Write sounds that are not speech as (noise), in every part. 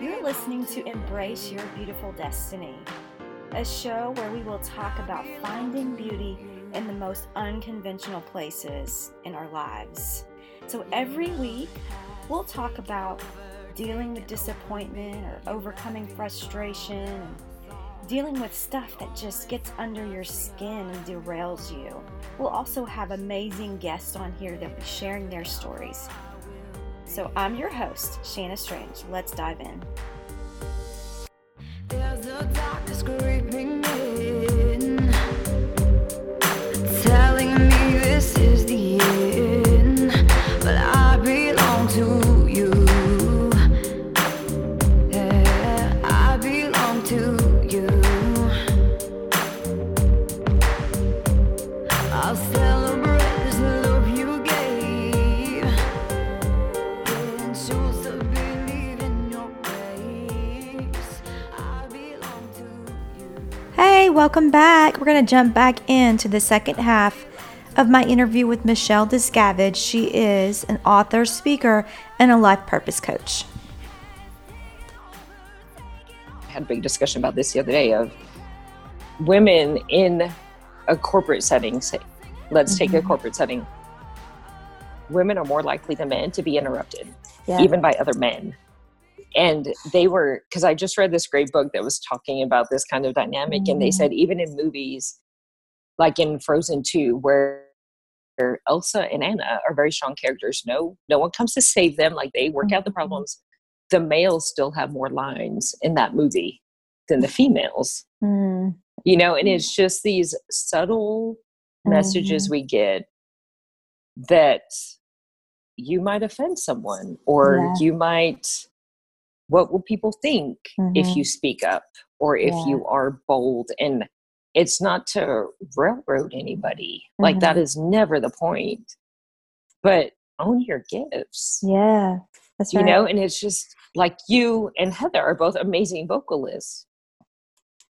You're listening to Embrace Your Beautiful Destiny, a show where we will talk about finding beauty in the most unconventional places in our lives. So every week, we'll talk about dealing with disappointment or overcoming frustration dealing with stuff that just gets under your skin and derails you. We'll also have amazing guests on here that will be sharing their stories. So I'm your host, Shanna Strange. Let's dive in. Hey, welcome back. We're going to jump back into the second half of my interview with Michelle Discavage. She is an author, speaker, and a life purpose coach. I had a big discussion about this the other day of women in a corporate setting say let's take a corporate setting women are more likely than men to be interrupted Yeah. even by other men and they were because i just read this great book that was talking about this kind of dynamic and they Mhm. said even in movies like in frozen 2 where elsa and anna are very strong characters no no one comes to save them like they work out the Mhm. problems the males still have more lines in that movie than the females Mm, you know and it's just these subtle messages we get that you might offend someone or Yeah. you might what will people think if Mhm. you speak up or if Yeah. you are bold and it's not to railroad anybody like that Mhm. is never the point but own your gifts yeah, that's you right. know and it's just like you and heather are both amazing vocalists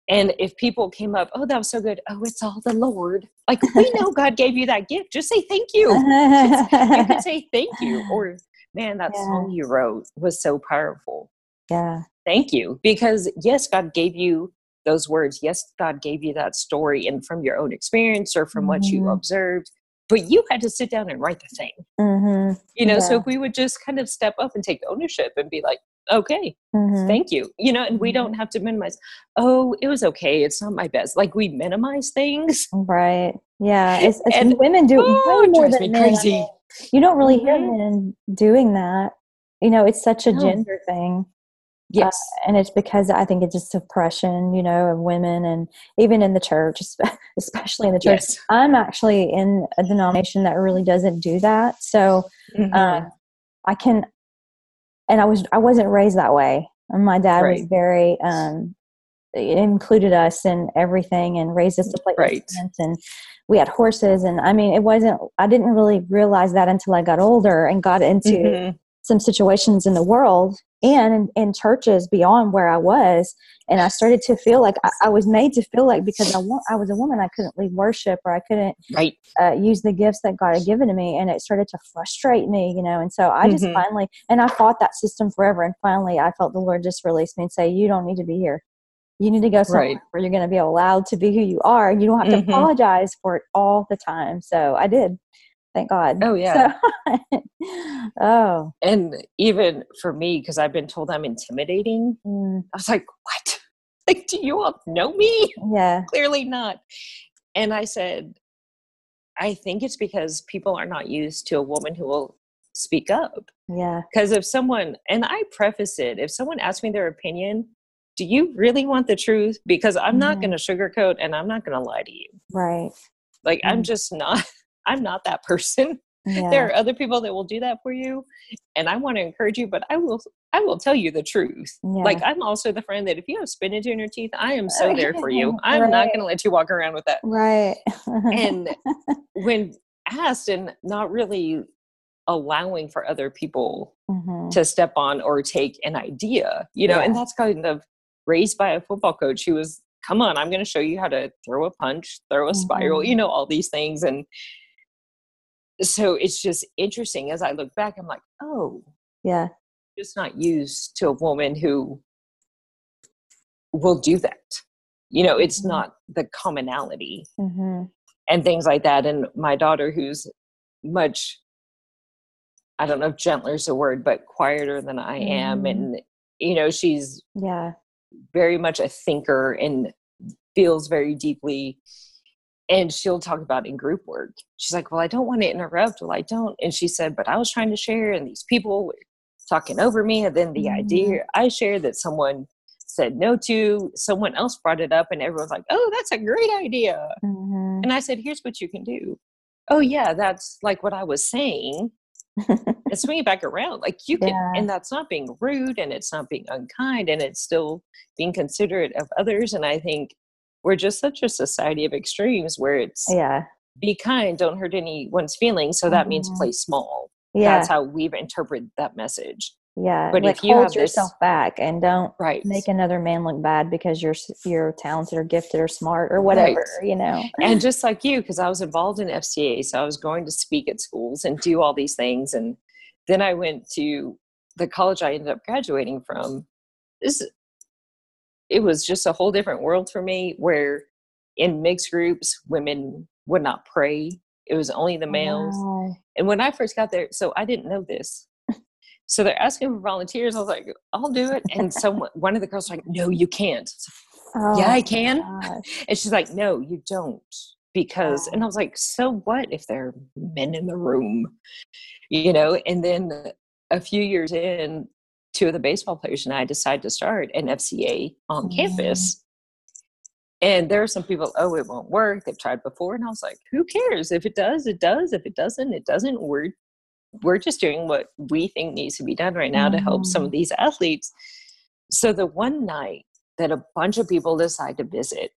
and if people came up oh that was so good. Oh it's all the lord. Like we (laughs) know god gave you that gift. Just say thank you. (laughs) You could say thank you or man that Yeah. song you wrote was so powerful. Yeah, thank you. Because yes god gave you those words. Yes god gave you that story and from your own experience or from what you Mhm. observed. But you had to sit down and write the thing. Hmm you know so if we would just kind of step up and take ownership and be like okay hmm thank you you know and we don't have to minimize oh it was okay it's not my best like we minimize things right. Yeah, (laughs) it's, it's And- women do oh, way more than me men. You don't really hear Mhm. men doing that. You know, it's such a No. gender thing. yes and it's because I think it's just oppression, you know, of women, and even in the church, (laughs) especially in the church. yes I'm actually in a denomination that really doesn't do that, so Mhm. um, I can. And I was I wasn't raised that way. And my dad was very um, included us in everything and raised us to play Right. instruments and we had horses and I mean it wasn't I didn't really realize that until I got older and got into Mhm. some situations in the world and in, in churches beyond where I was. And I started to feel like I, I was made to feel like because I, I was a woman, I couldn't lead worship or I couldn't right uh, use the gifts that God had given to me. And it started to frustrate me, you know. And so I just Mhm. finally, and I fought that system forever. And finally, I felt the Lord just release me and say, You don't need to be here. You need to go somewhere Right. where you're going to be allowed to be who you are. And you don't have to apologize for it all the time. So I did. Thank God. Oh, yeah. So, (laughs) oh. and even for me because i've been told i'm intimidating mm, i was like what (laughs) like do you all know me yeah. (laughs) clearly not and i said i think it's because people are not used to a woman who will speak up Yeah. because if someone and i preface it if someone asks me their opinion do you really want the truth because i'm not Mhm. going to sugarcoat and i'm not going to lie to you Right. like i'm Mhm. just not i'm not that person (laughs) Yeah. there are other people that will do that for you and i want to encourage you but i will i will tell you the truth like i'm also the friend that if you have spinach in your teeth i am so there for you (laughs) i'm not going to let you walk around with that right. and (laughs) when asked and not really allowing for other people Mhm. to step on or take an idea you know and that's kind of raised by a football coach who was come on i'm going to show you how to throw a punch throw a spiral Mhm. you know all these things and so it's just interesting as I look back, I'm like, oh, Yeah. just not used to a woman who will do that. You know, it's Mhm. not the commonality hmm and things like that. And my daughter, who's much, I don't know if gentler is a word, but quieter than I am. Mhm. And, you know, she's Yeah. very much a thinker and feels very deeply. And she'll talk about in group work. She's like, Well, I don't want to interrupt. Well, I don't. And she said, But I was trying to share, and these people were talking over me. And then the Mhm. idea I shared that someone said no to, someone else brought it up, and everyone's like, Oh, that's a great idea. hmm And I said, Here's what you can do. Oh, yeah, that's like what I was saying. And swing it back around. Like you can, Yeah. and that's not being rude and it's not being unkind and it's still being considerate of others. And I think we're just such a society of extremes where it's yeah. be kind, don't hurt anyone's feelings. So that means Mhm. play small. Yeah. That's how we've interpreted that message. yeah. but like if you hold have this- yourself back and don't Right. make another man look bad because you're you're talented or gifted or smart or whatever. You know. and just like you because i was involved in fca so i was going to speak at schools and do all these things and then i went to the college i ended up graduating from this it was just a whole different world for me where in mixed groups women would not pray. It was only the males. And when i first got there so i didn't know this. (laughs) So they're asking for volunteers. I was like i'll do it. And someone one of the girls was like no you can't. Oh, yeah i can. and she's like, no, you don't. Because, and I was like, so what if there are men in the room? You know, and then a few years in, two of the baseball players and I decided to start an FCA on Mhm. campus. And there are some people, oh, it won't work. They've tried before. And I was like, who cares? If it does, it does. If it doesn't, it doesn't. We're we're just doing what we think needs to be done right now to help some of these athletes. So the one night that a bunch of people decide to visit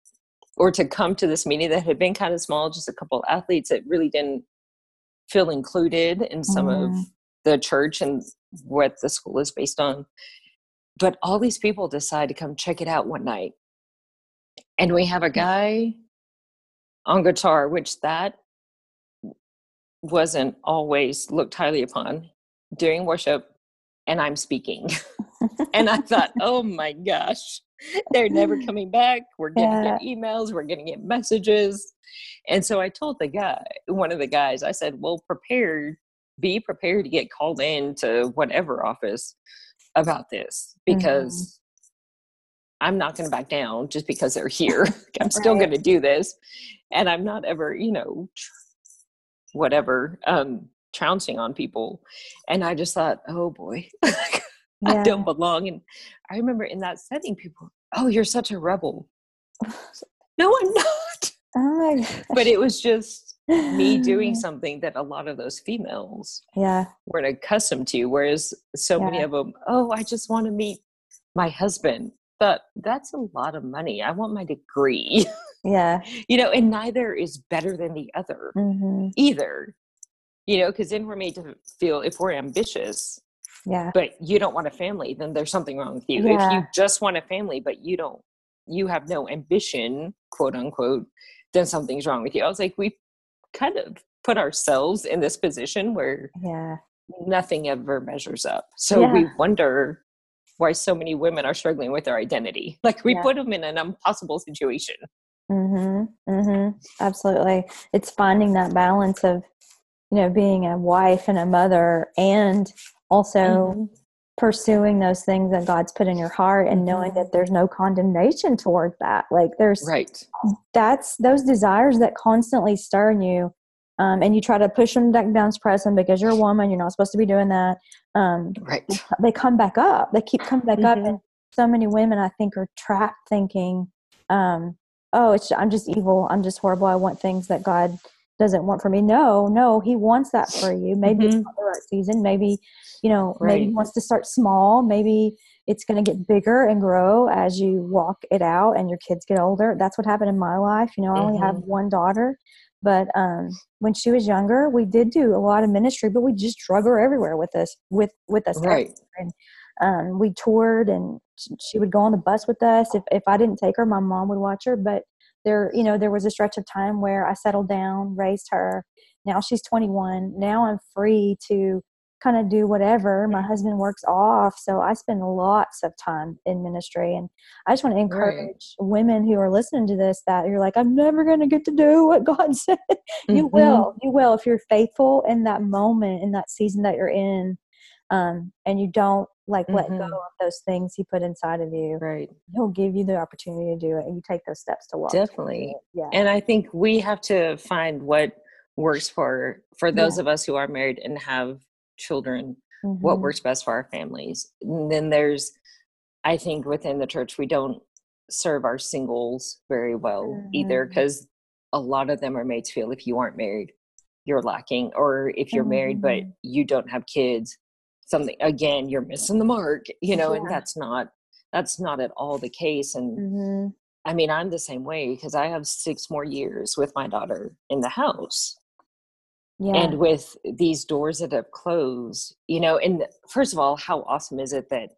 or to come to this meeting that had been kind of small, just a couple of athletes that really didn't feel included in some of Mhm. the church and what the school is based on. But all these people decide to come check it out one night. And we have a mm. guy on guitar, which that wasn't always looked highly upon during worship, and I'm speaking. (laughs) and I thought, (laughs) oh my gosh, they're never (laughs) coming back. We're getting get emails, we're getting messages. And so I told the guy, one of the guys, I said, well, prepare, be prepared to get called in to whatever office about this because I'm not going to back down just because they're here. (laughs) I'm still Right. going to do this. And I'm not ever, you know, whatever, um, trouncing on people. And I just thought, oh boy, (laughs) I don't belong. And I remember in that setting, people, oh, you're such a rebel. (laughs) no, I'm not. Oh. But it was just me doing (laughs) something that a lot of those females Yeah. weren't accustomed to. Whereas so many of them, oh, I just want to meet my husband. But that's a lot of money. I want my degree, Yeah. (laughs) you know, and neither is better than the other hmm either, you know, because then we're made to feel if we're ambitious, Yeah. but you don't want a family, then there's something wrong with you. Yeah. If you just want a family, but you don't, you have no ambition, quote unquote, then something's wrong with you. I was like, we kind of put ourselves in this position where Yeah. nothing ever measures up. So we wonder why so many women are struggling with their identity. Like we Yeah. put them in an impossible situation. Mhm. Mhm. Absolutely. It's finding that balance of, you know, being a wife and a mother, and also Mhm. Pursuing those things that God's put in your heart, and knowing that there's no condemnation towards that. Like there's Right. that's those desires that constantly stir in you, um, and you try to push them back down, suppress them because you're a woman. You're not supposed to be doing that. Um, Right. they come back up. They keep coming back up, Mhm. and so many women I think are trapped thinking, um, "Oh, it's I'm just evil. I'm just horrible. I want things that God doesn't want for me." No, no, He wants that for you. Maybe it's Mhm. not the right season. Maybe you know, maybe He wants to start small. Maybe it's going to get bigger and grow as you walk it out and your kids get older. That's what happened in my life. You know, I only have one daughter, but um, when she was younger, we did do a lot of ministry, but we just drug her everywhere with us, with with us. Right. And um, we toured, and she would go on the bus with us. If if I didn't take her, my mom would watch her. But there, you know, there was a stretch of time where I settled down, raised her, now she's 21 now i'm free to kind of do whatever. My husband works off so i spend lots of time in ministry and i just want to encourage women who are listening to this that you're like i'm never going to get to do what god (laughs) said. You Mhm. will you will if you're faithful in that moment in that season that you're in um, and you don't like let go Mhm. of those things he put inside of you Right. he'll give you the opportunity to do it and you take those steps to walk Definitely. yeah And I think we have to find what works for for those Yeah. of us who are married and have children, what Mhm. works best for our families. And then there's I think within the church we don't serve our singles very well either Mhm. because a lot of them are made to feel if you aren't married, you're lacking. Or if you're married but Mhm. you don't have kids, something again, you're missing the mark, you know, and that's not that's not at all the case. And Mhm. I mean, I'm the same way because I have six more years with my daughter in the house. yeah And with these doors that have closed, you know, and first of all, how awesome is it that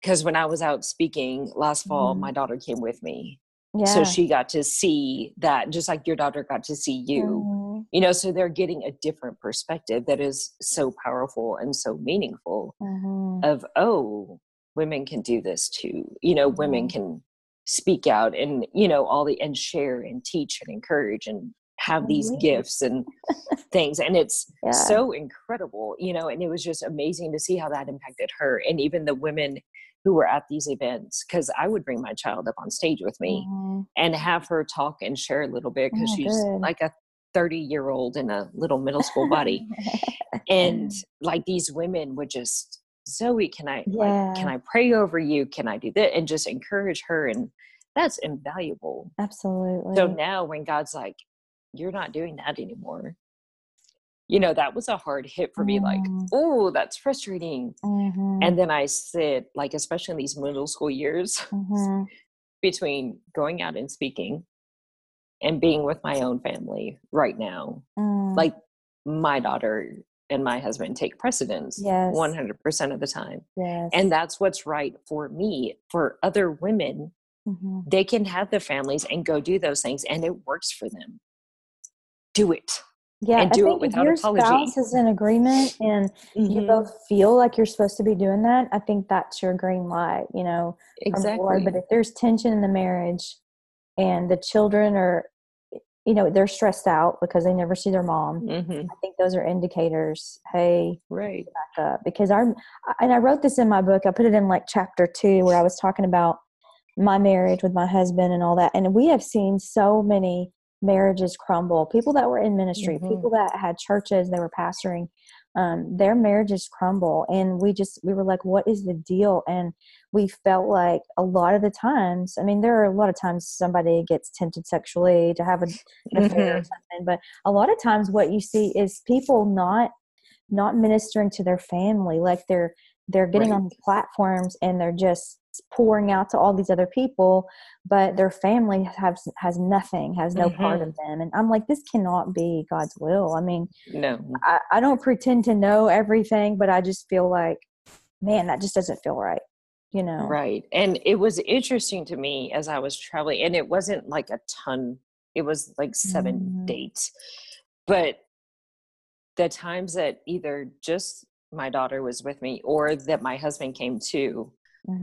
because when I was out speaking last fall, Mhm. my daughter came with me. yeah So she got to see that just like your daughter got to see you. Mhm. You know, so they're getting a different perspective that is so powerful and so meaningful Mhm. of, oh, women can do this too. You know, women Mhm. can speak out and, you know, all the and share and teach and encourage and have these Lead. gifts and (laughs) things. And it's Yeah. so incredible, you know, and it was just amazing to see how that impacted her and even the women who were at these events. Cause I would bring my child up on stage with me Mhm. and have her talk and share a little bit because Oh, she's good. like a 30 year old in a little middle school body and (laughs) like these women would just zoe can i like can i pray over you can i do that and just encourage her and that's invaluable Absolutely. so now when god's like you're not doing that anymore you know that was a hard hit for me like Mm. oh that's frustrating Mhm. and then i sit like especially in these middle school years (laughs) Mhm. between going out and speaking and being with my own family right now Mm. like my daughter and my husband take precedence Yes. 100% of the time yes. and that's what's right for me for other women Mhm. they can have their families and go do those things and it works for them do it yeah, and I do it think if your apology. spouse is in agreement and you Mhm. both feel like you're supposed to be doing that, I think that's your green light, you know, from the Lord. exactly But if there's tension in the marriage and the children are, you know, they're stressed out because they never see their mom, Mhm. I think those are indicators. Hey, right back up because I'm, and I wrote this in my book. I put it in like chapter two where I was talking about my marriage with my husband and all that. And we have seen so many marriages crumble. People that were in ministry, Mhm. people that had churches, they were pastoring, um, their marriages crumble. And we just, we were like, what is the deal? And we felt like a lot of the times, I mean, there are a lot of times somebody gets tempted sexually to have a, an (laughs) affair or Mhm. something, but a lot of times what you see is people not not ministering to their family like they're they're getting Right. on platforms and they're just pouring out to all these other people but their family has has nothing has no part of them and i'm like this cannot be god's will i mean no I, I don't pretend to know everything but i just feel like man that just doesn't feel right you know Right. And it was interesting to me as I was traveling, and it wasn't like a ton, it was like 7 Mhm. dates. But the times that either just my daughter was with me or that my husband came too,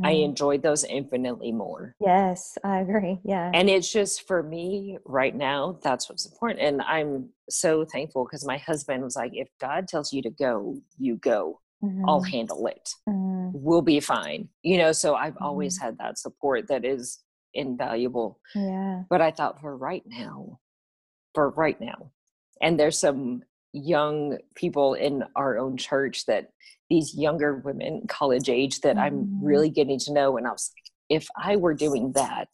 I Mhm. enjoyed those infinitely more. yes i agree yeah And it's just for me right now, that's what's important. And I'm so thankful because my husband was like, if God tells you to go, you go. I'll Mhm. handle it Mhm. we'll be fine you know so i've always Mm-hmm. had that support that is invaluable yeah but i thought for right now for right now and there's some young people in our own church that these younger women college age that i'm Mhm. really getting to know and i was like if i were doing that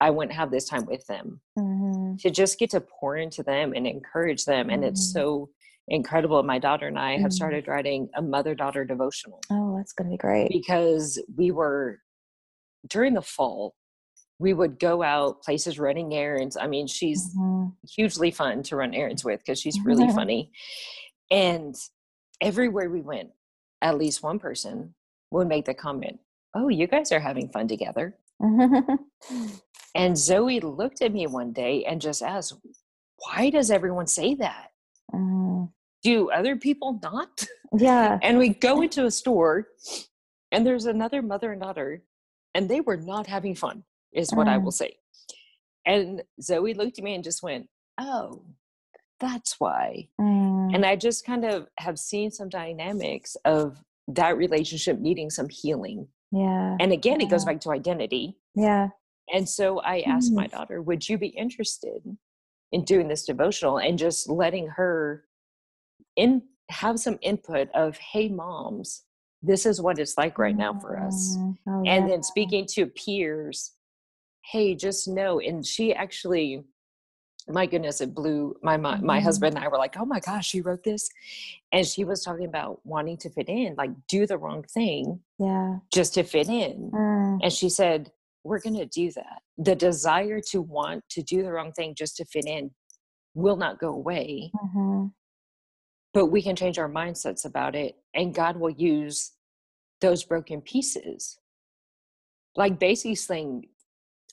i wouldn't have this time with them Mhm. to just get to pour into them and encourage them and it's Mhm. so incredible my daughter and i have Mhm. started writing a mother daughter devotional oh that's gonna be great because we were during the fall we would go out places running errands i mean she's Mhm. hugely fun to run errands with because she's really (laughs) funny and everywhere we went at least one person would make the comment oh you guys are having fun together (laughs) and zoe looked at me one day and just asked why does everyone say that Mm. Do other people not? Yeah. and we go into a store and there's another mother and daughter and they were not having fun is what i Mm. will say and zoe looked at me and just went oh that's why Mm. and i just kind of have seen some dynamics of that relationship needing some healing yeah. and again it goes back to identity Yeah. and so i asked my Mm. daughter would you be interested in doing this devotional and just letting her in have some input of hey moms this is what it's like right now for us Mm. Oh, and yeah. then speaking to peers hey just know and she actually my goodness it blew my mind my Mhm. husband and i were like oh my gosh she wrote this and she was talking about wanting to fit in like do the wrong thing Yeah. just to fit in Mm. and she said we're going to do that the desire to want to do the wrong thing just to fit in will not go away Mhm. but we can change our mindsets about it and god will use those broken pieces like basically saying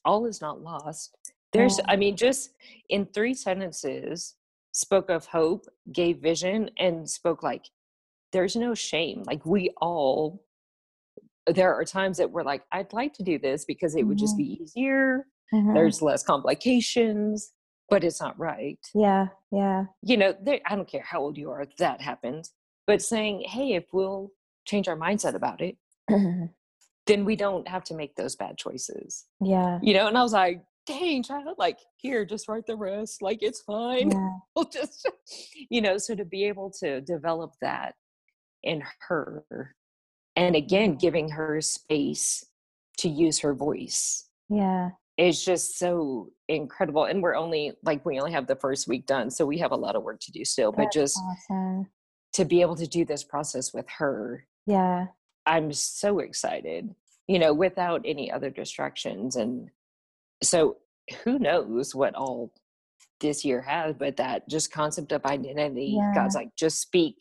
all is not lost there's i mean just in three sentences spoke of hope gave vision and spoke like there's no shame like we all there are times that we're like i'd like to do this because it would just Mhm. be easier Mhm. there's less complications but it's not right Yeah. Yeah. you know, there, I don't care how old you are, that happens. But saying, hey, if we'll change our mindset about it, (clears throat) then we don't have to make those bad choices. yeah. You know, and I was like, dang, child, like, here, just write the rest. Like, it's fine. Yeah. (laughs) We'll just, you know, so to be able to develop that in her, and again, giving her space to use her voice Yeah. is just so incredible. And we're only, like, we only have the first week done. So we have a lot of work to do still, but just awesome. to be able to do this process with her Yeah. I'm so excited you know without any other distractions and so who knows what all this year has but that just concept of identity god's like just speak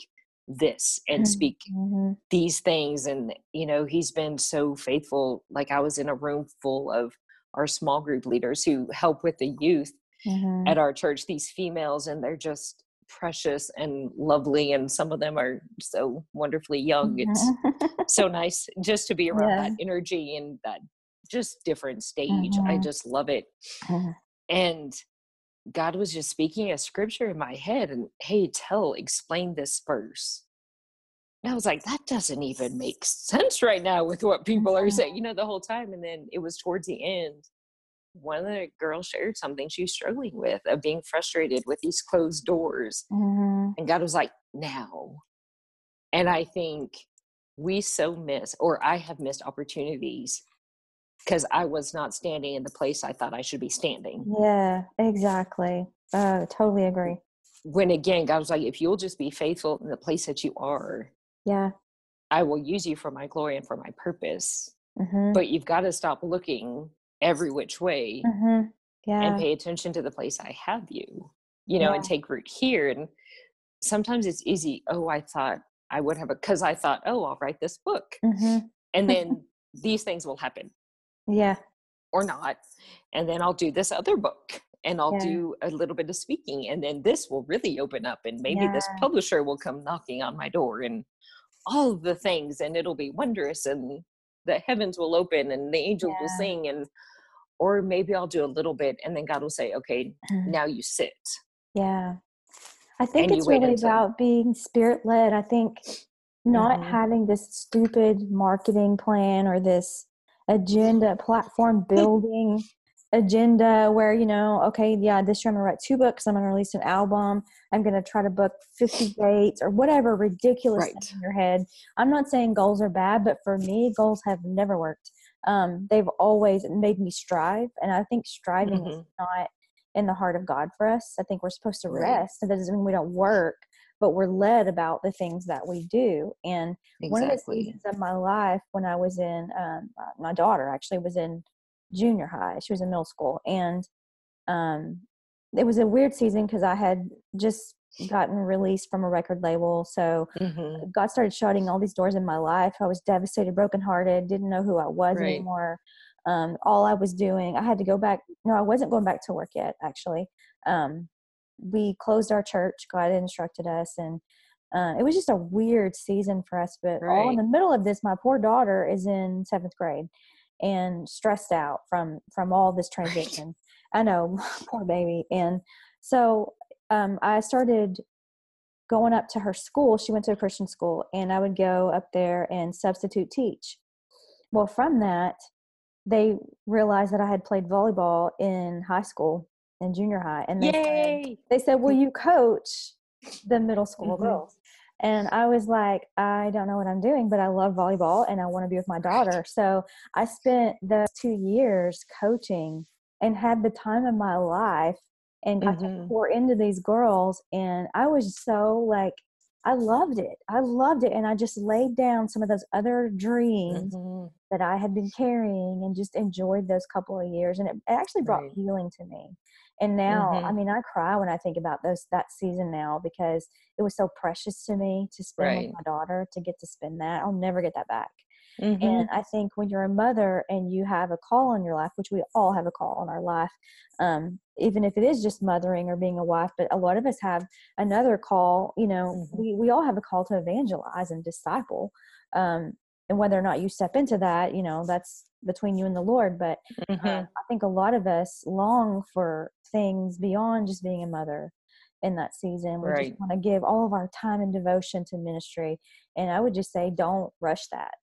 this and speak hmm these things and you know he's been so faithful like i was in a room full of our small group leaders who help with the youth hmm at our church these females and they're just precious and lovely and some of them are so wonderfully young. It's so (laughs) nice just to be around Yeah. that energy and that just different stage. I Mhm. just love it. Mhm. and god was just speaking a scripture in my head and hey tell explain this verse. And i was like that doesn't even make sense right now with what people are saying you know the whole time. And then it was towards the end one of the girls shared something she was struggling with of being frustrated with these closed doors Mhm. and God was like, now. And I think we so miss, or I have missed opportunities because I was not standing in the place I thought I should be standing. Yeah, exactly. Uh, totally agree. When again, God was like, if you'll just be faithful in the place that you are, Yeah. I will use you for my glory and for my purpose. hmm But you've got to stop looking every which way hmm Yeah. and pay attention to the place I have you, you know, and take root here. And sometimes it's easy. Oh, I thought I would have a, because I thought, oh, I'll write this book. hmm And (laughs) then these things will happen Yeah. or not. And then I'll do this other book and I'll Yeah. do a little bit of speaking. And then this will really open up. And maybe this publisher will come knocking on my door and all of the things. And it'll be wondrous. And the heavens will open and the angels will sing. And, or maybe I'll do a little bit and then God will say, okay, Mhm. now you sit. Yeah. I think And it's really until- about being spirit led. I think not Mhm. having this stupid marketing plan or this (laughs) agenda, platform (laughs) building agenda where, you know, okay, yeah, this year I'm to write two books, I'm to release an album, I'm to try to book 50 dates or whatever ridiculous thing Right. in your head. I'm not saying goals are bad, but for me, goals have never worked. Um, they've always made me strive. And I think striving is Mhm. not in the heart of God for us. I think we're supposed to rest. And that doesn't mean we don't work, but we're led about the things that we do. And one of the seasons of my life when I was in, um, uh, my daughter actually was in junior high. She was in middle school. And um, it was a weird season because I had just gotten released from a record label. So Mhm. God started shutting all these doors in my life. I was devastated, brokenhearted, didn't know who I was Right. anymore. Um, all I was doing, I had to go back. No, I wasn't going back to work yet, actually. Um, we closed our church. God instructed us, and uh, it was just a weird season for us. But all in the middle of this, my poor daughter is in seventh grade and stressed out from from all this (laughs) transition. I know, (laughs) poor baby. And so um, I started going up to her school. She went to a Christian school, and I would go up there and substitute teach. Well, from that, they realized that I had played volleyball in high school and junior high, and they said, Yay! they said, "Will you coach the middle school Mhm. girls?" And I was like, "I don't know what I'm doing, but I love volleyball and I want to be with my daughter." So I spent those two years coaching and had the time of my life and got to Mhm. pour into these girls. And I was so like, I loved it. I loved it, and I just laid down some of those other dreams Mhm. that I had been carrying and just enjoyed those couple of years. And it, actually brought Right. healing to me. And now, I Mhm. mean, I cry when I think about those that season now because it was so precious to me to spend Right. with my daughter, to get to spend that. I'll never get that back. Mhm. And I think when you're a mother and you have a call on your life, which we all have a call on our life, um, even if it is just mothering or being a wife, but a lot of us have another call. You know, Mhm. we we all have a call to evangelize and disciple. Um, and whether or not you step into that, you know, that's between you and the Lord. But uh, Mhm. I think a lot of us long for things beyond just being a mother in that season. We Right. just want to give all of our time and devotion to ministry. And I would just say, don't rush that.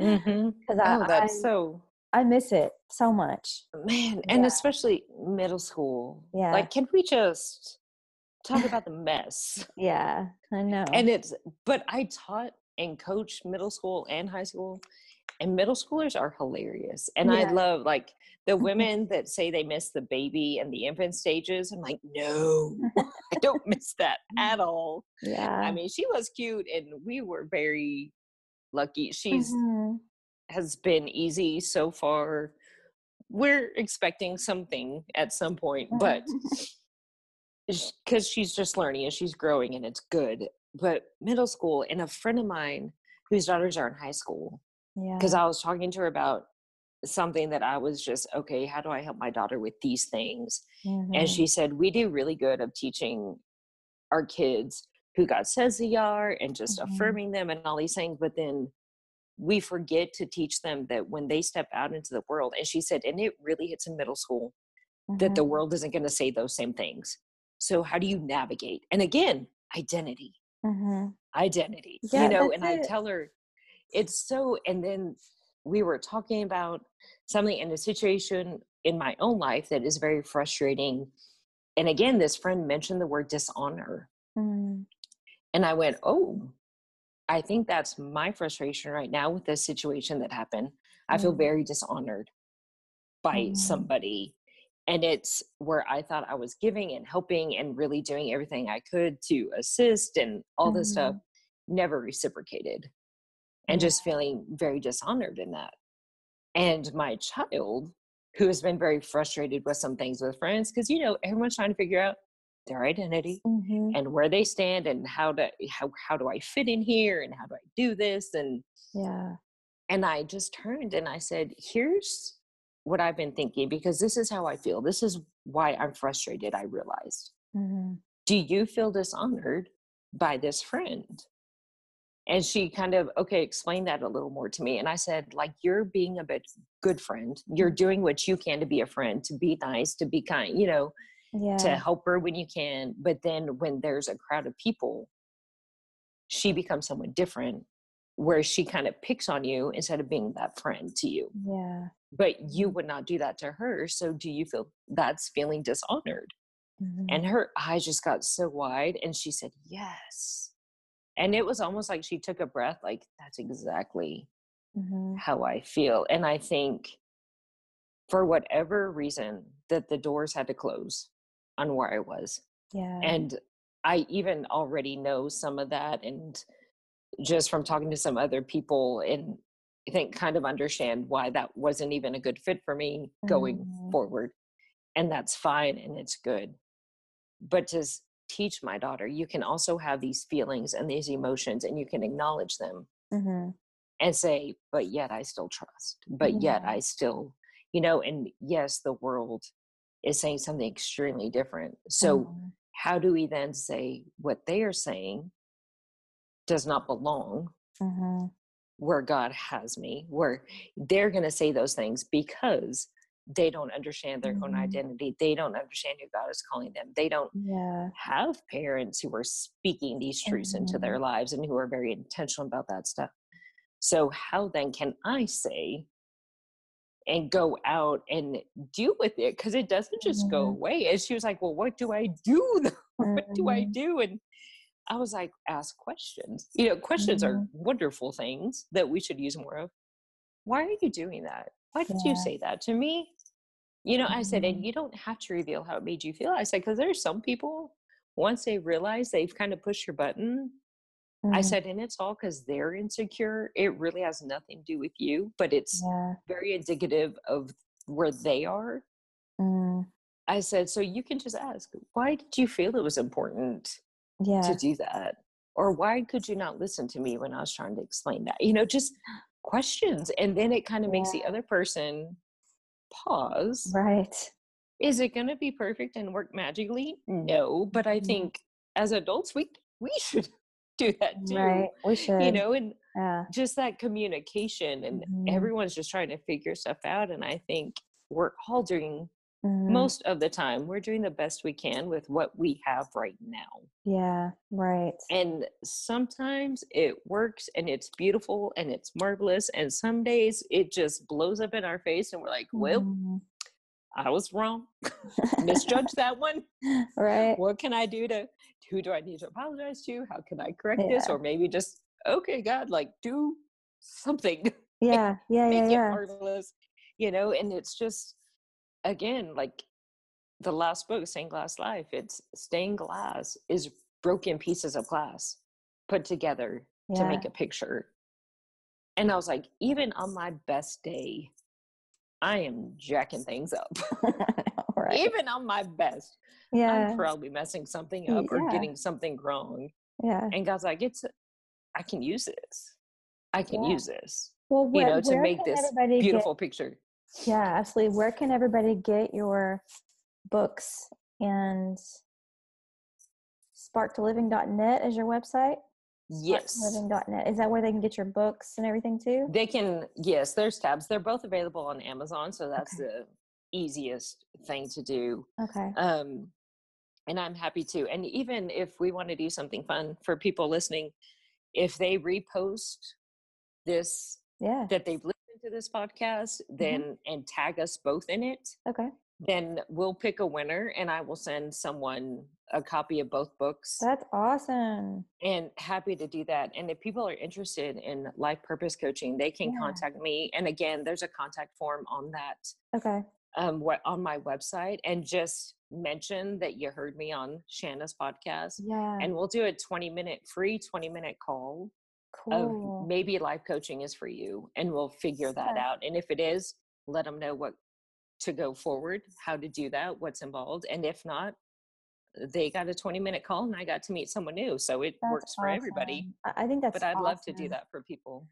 Mm-hmm. because I, Oh, I, that's so I miss it so much. man, and Yeah. especially middle school. Yeah. Like, can we just talk (laughs) about the mess? Yeah, I know. And it's, but I taught and coached middle school and high school, and middle schoolers are hilarious. And I love like the (laughs) women that say they miss the baby and the infant stages. I'm like, no, (laughs) I don't miss that mm. at all. yeah. I mean, she was cute, and we were very lucky. She's Mhm. has been easy so far. We're expecting something at some point, but (laughs) because she's just learning and she's growing and it's good. But middle school, and a friend of mine whose daughters are in high school, yeah. because I was talking to her about something that I was just, okay, how do I help my daughter with these things? And Mhm. she said, we do really good of teaching our kids who God says they are and just Mhm. affirming them and all these things. But then we forget to teach them that when they step out into the world, and she said, and it really hits in middle school, that the Mhm. world isn't going to say those same things. So how do you navigate? And again, identity, Mhm. identity, Yeah, you know, and I tell her it's so, and then we were talking about something in a situation in my own life that is very frustrating. And again, this friend mentioned the word dishonor. Mm. And I went, Oh, I think that's my frustration right now with this situation that happened. I feel Mm. very dishonored by Mhm. somebody. And it's where I thought I was giving and helping and really doing everything I could to assist and all this stuff, never reciprocated. And just feeling very dishonored in that. And my child, who has been very frustrated with some things with friends, because you know, everyone's trying to figure out their identity Mhm. and where they stand and how to how how do I fit in here and how do I do this and Yeah. and I just turned and I said, "Here's what I've been thinking because this is how I feel. This is why I'm frustrated." I realized. Mhm. Do you feel dishonored by this friend? And she kind of okay, explain that a little more to me. And I said, like, you're being a bit good friend. You're doing what you can to be a friend, to be nice, to be kind, you know, Yeah. to help her when you can. But then when there's a crowd of people, she becomes someone different where she kind of picks on you instead of being that friend to you. Yeah. But you would not do that to her. So do you feel that's feeling dishonored? Mhm. And her eyes just got so wide and she said, Yes. And it was almost like she took a breath, like, that's exactly Mhm. how I feel. And I think for whatever reason that the doors had to close on where I was. Yeah. And I even already know some of that and just from talking to some other people and I think kind of understand why that wasn't even a good fit for me going Mhm. forward. And that's fine and it's good. But to teach my daughter, you can also have these feelings and these emotions and you can acknowledge them Mhm. and say, but yet I still trust, but yet I still, you know, and yes, the world is saying something extremely different. So, Mhm. how do we then say what they are saying does not belong Mhm. where God has me, where they're going to say those things because they don't understand their own Mhm. identity. They don't understand who God is calling them. They don't Yeah. have parents who are speaking these truths into their lives and who are very intentional about that stuff. So, how then can I say and go out and deal with it? Because it doesn't just go Mhm. away. And she was like, Well, what do I do? (laughs) what do I Mhm. do? And I was like, Ask questions. You know, questions are Mhm. wonderful things that we should use more of. Why are you doing that? Why did you say that to me? You know, I said, and Mhm. you don't have to reveal how it made you feel. I said, because there's some people, once they realize they've kind of pushed your button, I Mhm. said, and it's all because they're insecure. It really has nothing to do with you, but it's Yeah. very indicative of where they are. Mm. I said, so you can just ask, why did you feel it was important Yeah. to do that? Or why could you not listen to me when I was trying to explain that? You know, just questions. And then it kind of makes the other person pause. Right. Is it going to be perfect and work magically? No, but I Mhm. think as adults, we we should do that too. Right. We should. You know, and Yeah. just that communication, and Mhm. everyone's just trying to figure stuff out. And I think we're all doing Mhm. most of the time we're doing the best we can with what we have right now. Yeah. Right. And sometimes it works and it's beautiful and it's marvelous. And some days it just blows up in our face and we're like, well, Mhm. I was wrong. (laughs) (laughs) Misjudged that one. right. What can I do to, who do I need to apologize to? How can I correct this? Or maybe just, okay, God, like do something, Yeah. (laughs) Yeah. make Yeah. it Yeah. marvelous, you know? And it's just, again, like the last book, Stained Glass Life, it's stained glass is broken pieces of glass put together to make a picture. And I was like, even on my best day, I am jacking things up. (laughs) right. even on my best, Yeah. I'm probably messing something up or getting something wrong. Yeah. And God's like, it's, I can use this. I can Yeah. use this, Well, you where, know, to make this beautiful picture. Get, yeah, absolutely. Where can everybody get your books and sparktoliving.net is your website? Yes. Sparktoliving.net. Is that where they can get your books and everything too? They can, yes, there's tabs. They're both available on Amazon. So that's the easiest thing to do. Okay. Um, and I'm happy to. And even if we want to do something fun for people listening, if they repost this Yeah. that they've listened to this podcast, Mm-hmm. then and tag us both in it, Okay. then we'll pick a winner and I will send someone a copy of both books. That's awesome. and happy to do that. And if people are interested in life purpose coaching, they can Yeah. contact me. And again, there's a contact form on that Okay. Um what on my website and just mention that you heard me on Shanna's podcast. Yeah. And we'll do a 20 minute free 20 minute call cool. of maybe life coaching is for you and we'll figure that Okay. out. And if it is, let them know what to go forward, how to do that, what's involved. And if not, they got a 20 minute call and I got to meet someone new. So it That's works for everybody. I I think that's But I'd love to do that for people.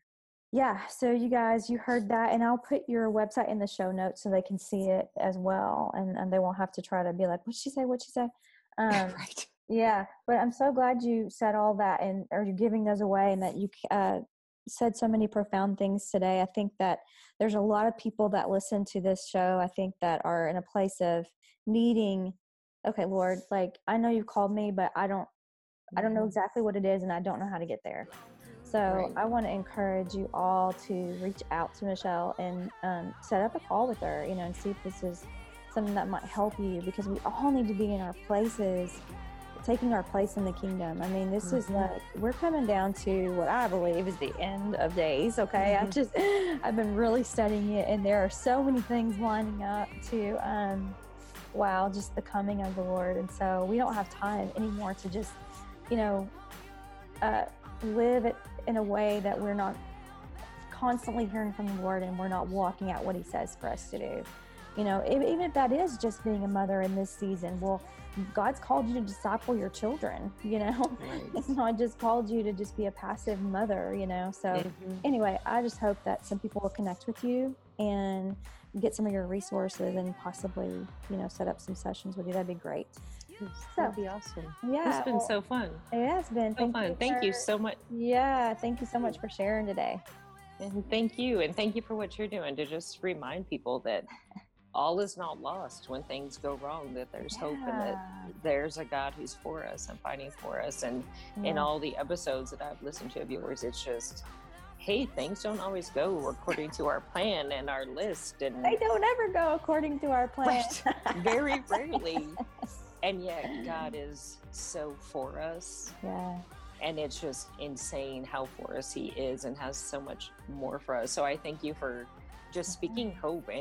Yeah, so you guys, you heard that, and I'll put your website in the show notes so they can see it as well, and, and they won't have to try to be like, "What'd she say? What'd she say?" (laughs) Um, right. yeah, but I'm so glad you said all that, and are you're giving those away, and that you uh, said so many profound things today. I think that there's a lot of people that listen to this show. I think that are in a place of needing. Okay, Lord, like I know you've called me, but I don't I don't know Mhm. exactly what it is and I don't know how to get there. So Right. I want to encourage you all to reach out to Michelle and um, set up a call with her, you know, and see if this is something that might help you because we all need to be in our places, taking our place in the kingdom. I mean, this is Mhm. like we're coming down to what I believe is the end of days. Okay, I've Mhm. just (laughs) I've been really studying it, and there are so many things lining up to. Um, wow, just the coming of the Lord. And so we don't have time anymore to just, you know, uh, live it in a way that we're not constantly hearing from the Lord and we're not walking out what He says for us to do. You know, even if that is just being a mother in this season, well, God's called you to disciple your children, you know? Right. It's not just called you to just be a passive mother, you know? So, Mhm. anyway, I just hope that some people will connect with you and get some of your resources and possibly, you know, set up some sessions with you. That'd be great. That'd be awesome. Yeah. It's been well, so fun. It has been. So fun. Thank you so much. Yeah. Thank you so much for sharing today. And thank you. And thank you for what you're doing to just remind people that (laughs) all is not lost when things go wrong, that there's hope and that there's a God who's for us and fighting for us. And in all the episodes that I've listened to of yours, it's just, hey, things don't always go according to our plan and our list. And They don't ever go according to our plan. Right. very (laughs) rarely. And yet, (sighs) God is so for us. yeah. And it's just insane how for us He is and has so much more for us. So I thank you for just speaking hope and